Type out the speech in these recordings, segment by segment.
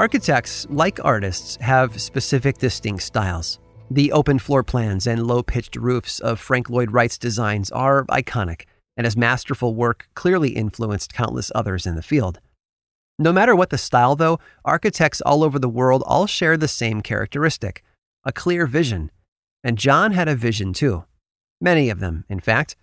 Architects, like artists, have specific distinct styles. The open floor plans and low pitched roofs of Frank Lloyd Wright's designs are iconic, and his masterful work clearly influenced countless others in the field. No matter what the style, though, architects all over the world all share the same characteristic a clear vision. And John had a vision too. Many of them, in fact.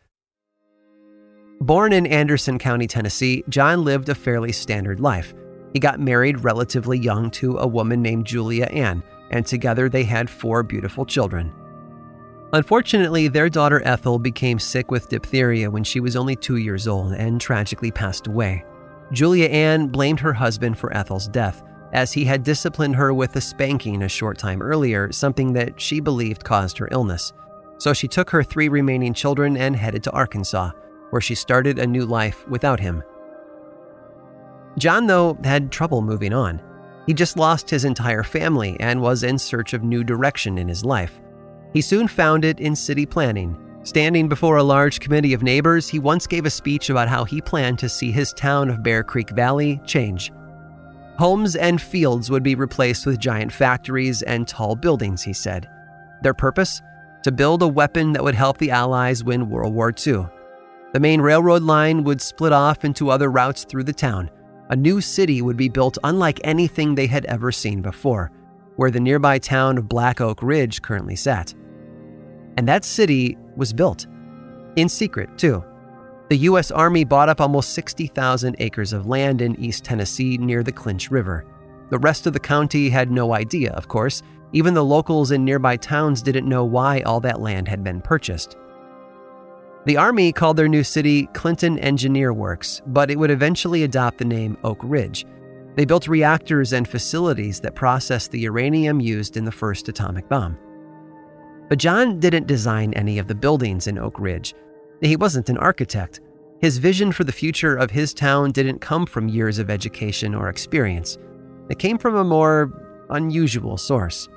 Born in Anderson County, Tennessee, John lived a fairly standard life. He got married relatively young to a woman named Julia Ann, and together they had four beautiful children. Unfortunately, their daughter Ethel became sick with diphtheria when she was only two years old and tragically passed away. Julia Ann blamed her husband for Ethel's death, as he had disciplined her with a spanking a short time earlier, something that she believed caused her illness. So she took her three remaining children and headed to Arkansas, where she started a new life without him. John, though, had trouble moving on. He just lost his entire family and was in search of new direction in his life. He soon found it in city planning. Standing before a large committee of neighbors, he once gave a speech about how he planned to see his town of Bear Creek Valley change. Homes and fields would be replaced with giant factories and tall buildings, he said. Their purpose? To build a weapon that would help the Allies win World War II. The main railroad line would split off into other routes through the town. A new city would be built unlike anything they had ever seen before, where the nearby town of Black Oak Ridge currently sat. And that city was built. In secret, too. The U.S. Army bought up almost 60,000 acres of land in East Tennessee near the Clinch River. The rest of the county had no idea, of course. Even the locals in nearby towns didn't know why all that land had been purchased. The Army called their new city Clinton Engineer Works, but it would eventually adopt the name Oak Ridge. They built reactors and facilities that processed the uranium used in the first atomic bomb. But John didn't design any of the buildings in Oak Ridge. He wasn't an architect. His vision for the future of his town didn't come from years of education or experience. It came from a more unusual source.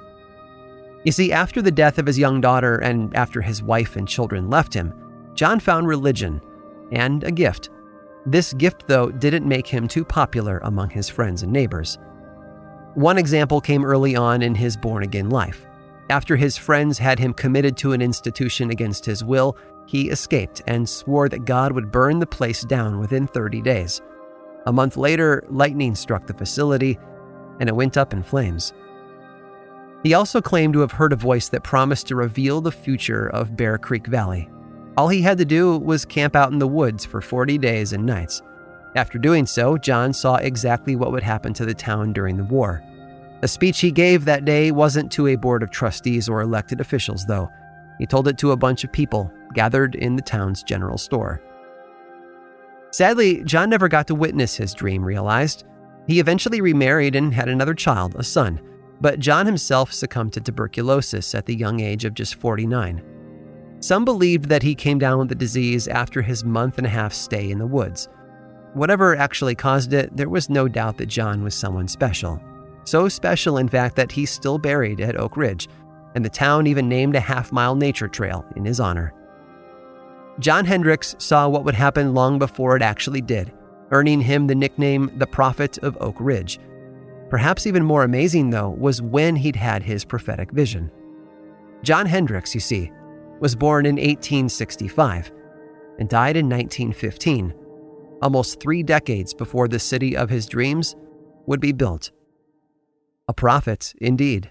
You see, after the death of his young daughter and after his wife and children left him, John found religion and a gift. This gift, though, didn't make him too popular among his friends and neighbors. One example came early on in his born again life. After his friends had him committed to an institution against his will, he escaped and swore that God would burn the place down within 30 days. A month later, lightning struck the facility and it went up in flames. He also claimed to have heard a voice that promised to reveal the future of Bear Creek Valley. All he had to do was camp out in the woods for 40 days and nights. After doing so, John saw exactly what would happen to the town during the war. The speech he gave that day wasn't to a board of trustees or elected officials, though. He told it to a bunch of people gathered in the town's general store. Sadly, John never got to witness his dream realized. He eventually remarried and had another child, a son, but John himself succumbed to tuberculosis at the young age of just 49. Some believed that he came down with the disease after his month and a half stay in the woods. Whatever actually caused it, there was no doubt that John was someone special. So special, in fact, that he's still buried at Oak Ridge, and the town even named a half mile nature trail in his honor. John Hendrix saw what would happen long before it actually did, earning him the nickname the Prophet of Oak Ridge. Perhaps even more amazing, though, was when he'd had his prophetic vision. John Hendrix, you see, was born in 1865. and died in 1915, almost three decades before the city of his dreams would be built. A prophet, indeed.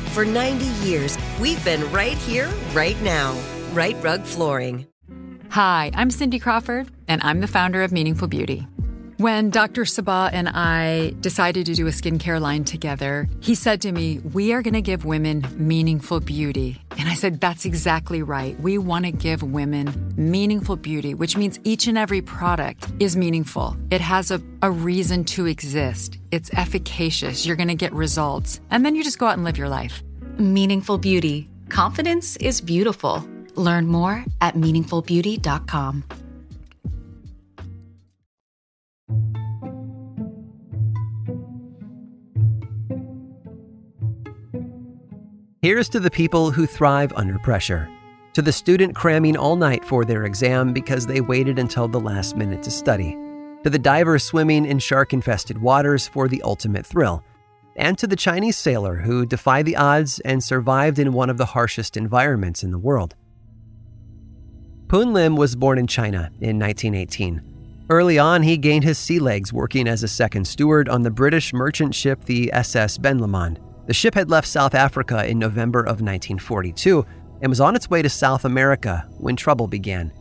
For 90 years, we've been right here, right now. Rite Rug Flooring. Hi, I'm Cindy Crawford, and I'm the founder of Meaningful Beauty. When Dr. Sebagh and I decided to do a skincare line together, he said to me, We are going to give women meaningful beauty. And I said, That's exactly right. We want to give women meaningful beauty, which means each and every product is meaningful. It has a, a reason to exist, it's efficacious. You're going to get results. And then you just go out and live your life. Meaningful Beauty. Confidence is beautiful. Learn more at meaningfulbeauty.com. Here's to the people who thrive under pressure. To the student cramming all night for their exam because they waited until the last minute to study. To the diver swimming in shark infested waters for the ultimate thrill. And to the Chinese sailor who defied the odds and survived in one of the harshest environments in the world. Poon Lim was born in China in 1918. Early on, he gained his sea legs working as a second steward on the British merchant ship the SS Ben Lomond. The ship had left South Africa in November of 1942 and was on its way to South America when trouble began.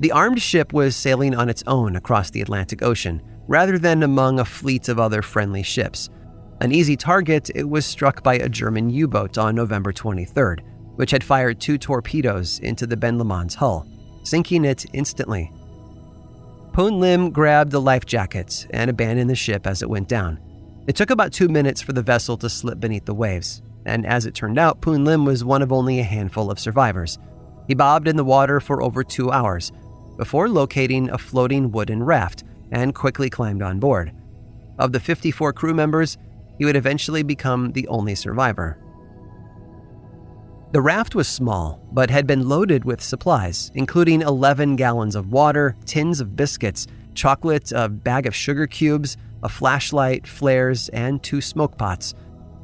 The armed ship was sailing on its own across the Atlantic Ocean, rather than among a fleet of other friendly ships. An easy target, it was struck by a German U boat on November 23rd, which had fired two torpedoes into the Ben Lomond's hull, sinking it instantly. Poon Lim grabbed the life jackets and abandoned the ship as it went down. It took about two minutes for the vessel to slip beneath the waves, and as it turned out, Poon Lim was one of only a handful of survivors. He bobbed in the water for over two hours before locating a floating wooden raft and quickly climbed on board. Of the 54 crew members, he would eventually become the only survivor. The raft was small, but had been loaded with supplies, including 11 gallons of water, tins of biscuits, chocolate, a bag of sugar cubes, a flashlight, flares, and two smoke pots.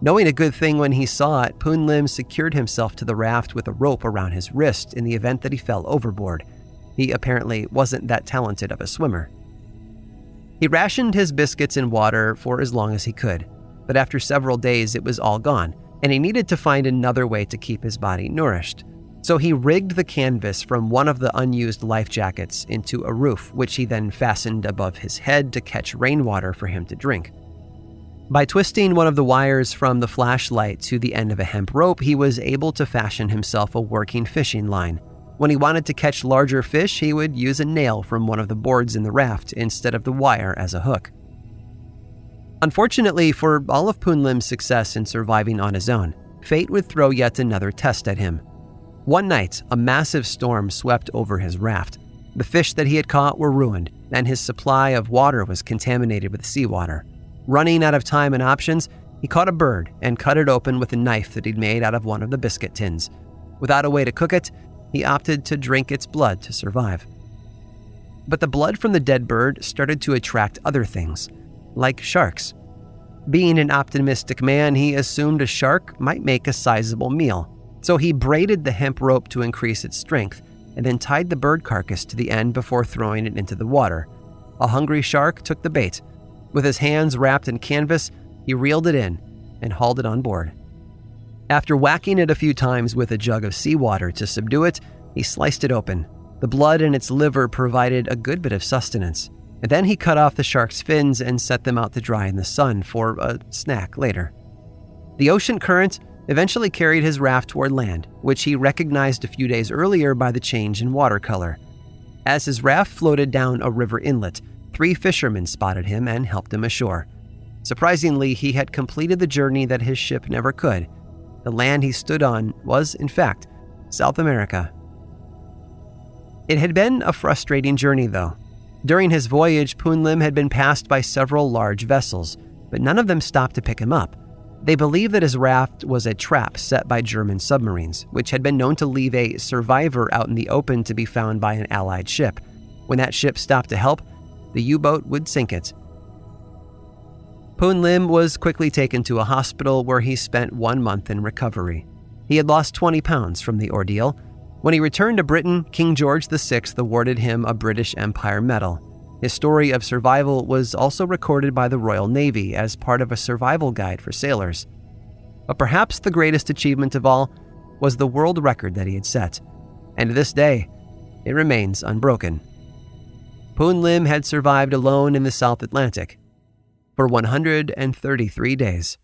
Knowing a good thing when he saw it, Poon Lim secured himself to the raft with a rope around his wrist in the event that he fell overboard. He apparently wasn't that talented of a swimmer. He rationed his biscuits and water for as long as he could, but after several days it was all gone, and he needed to find another way to keep his body nourished. So he rigged the canvas from one of the unused life jackets into a roof, which he then fastened above his head to catch rainwater for him to drink. By twisting one of the wires from the flashlight to the end of a hemp rope, he was able to fashion himself a working fishing line. When he wanted to catch larger fish, he would use a nail from one of the boards in the raft instead of the wire as a hook. Unfortunately, for all of Poon Lim's success in surviving on his own, fate would throw yet another test at him. One night, a massive storm swept over his raft. The fish that he had caught were ruined, and his supply of water was contaminated with seawater. Running out of time and options, he caught a bird and cut it open with a knife that he'd made out of one of the biscuit tins. Without a way to cook it, he opted to drink its blood to survive. But the blood from the dead bird started to attract other things, like sharks. Being an optimistic man, he assumed a shark might make a sizable meal, so he braided the hemp rope to increase its strength and then tied the bird carcass to the end before throwing it into the water. A hungry shark took the bait. With his hands wrapped in canvas, he reeled it in and hauled it on board. After whacking it a few times with a jug of seawater to subdue it, he sliced it open, The blood in its liver provided a good bit of sustenance. And then he cut off the shark's fins and set them out to dry in the sun for a snack later. The ocean current eventually carried his raft toward land, which he recognized a few days earlier by the change in watercolor. As his raft floated down a river inlet, three fishermen spotted him and helped him ashore. Surprisingly, he had completed the journey that his ship never could. The land he stood on was, in fact, South America. It had been a frustrating journey, though. During his voyage, Poon Lim had been passed by several large vessels, but none of them stopped to pick him up. They believed that his raft was a trap set by German submarines, which had been known to leave a survivor out in the open to be found by an Allied ship. When that ship stopped to help, the U boat would sink it. Poon Lim was quickly taken to a hospital where he spent one month in recovery. He had lost 20 pounds from the ordeal. When he returned to Britain, King George VI awarded him a British Empire Medal. His story of survival was also recorded by the Royal Navy as part of a survival guide for sailors. But perhaps the greatest achievement of all was the world record that he had set, and to this day, it remains unbroken. Poon Lim had survived alone in the South Atlantic for 133 days.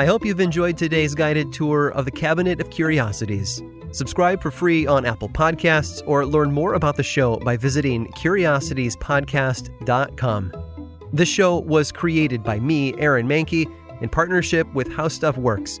I hope you've enjoyed today's guided tour of the Cabinet of Curiosities. Subscribe for free on Apple Podcasts or learn more about the show by visiting curiositiespodcast.com. This show was created by me, Aaron Mahnke, in partnership with How Stuff Works.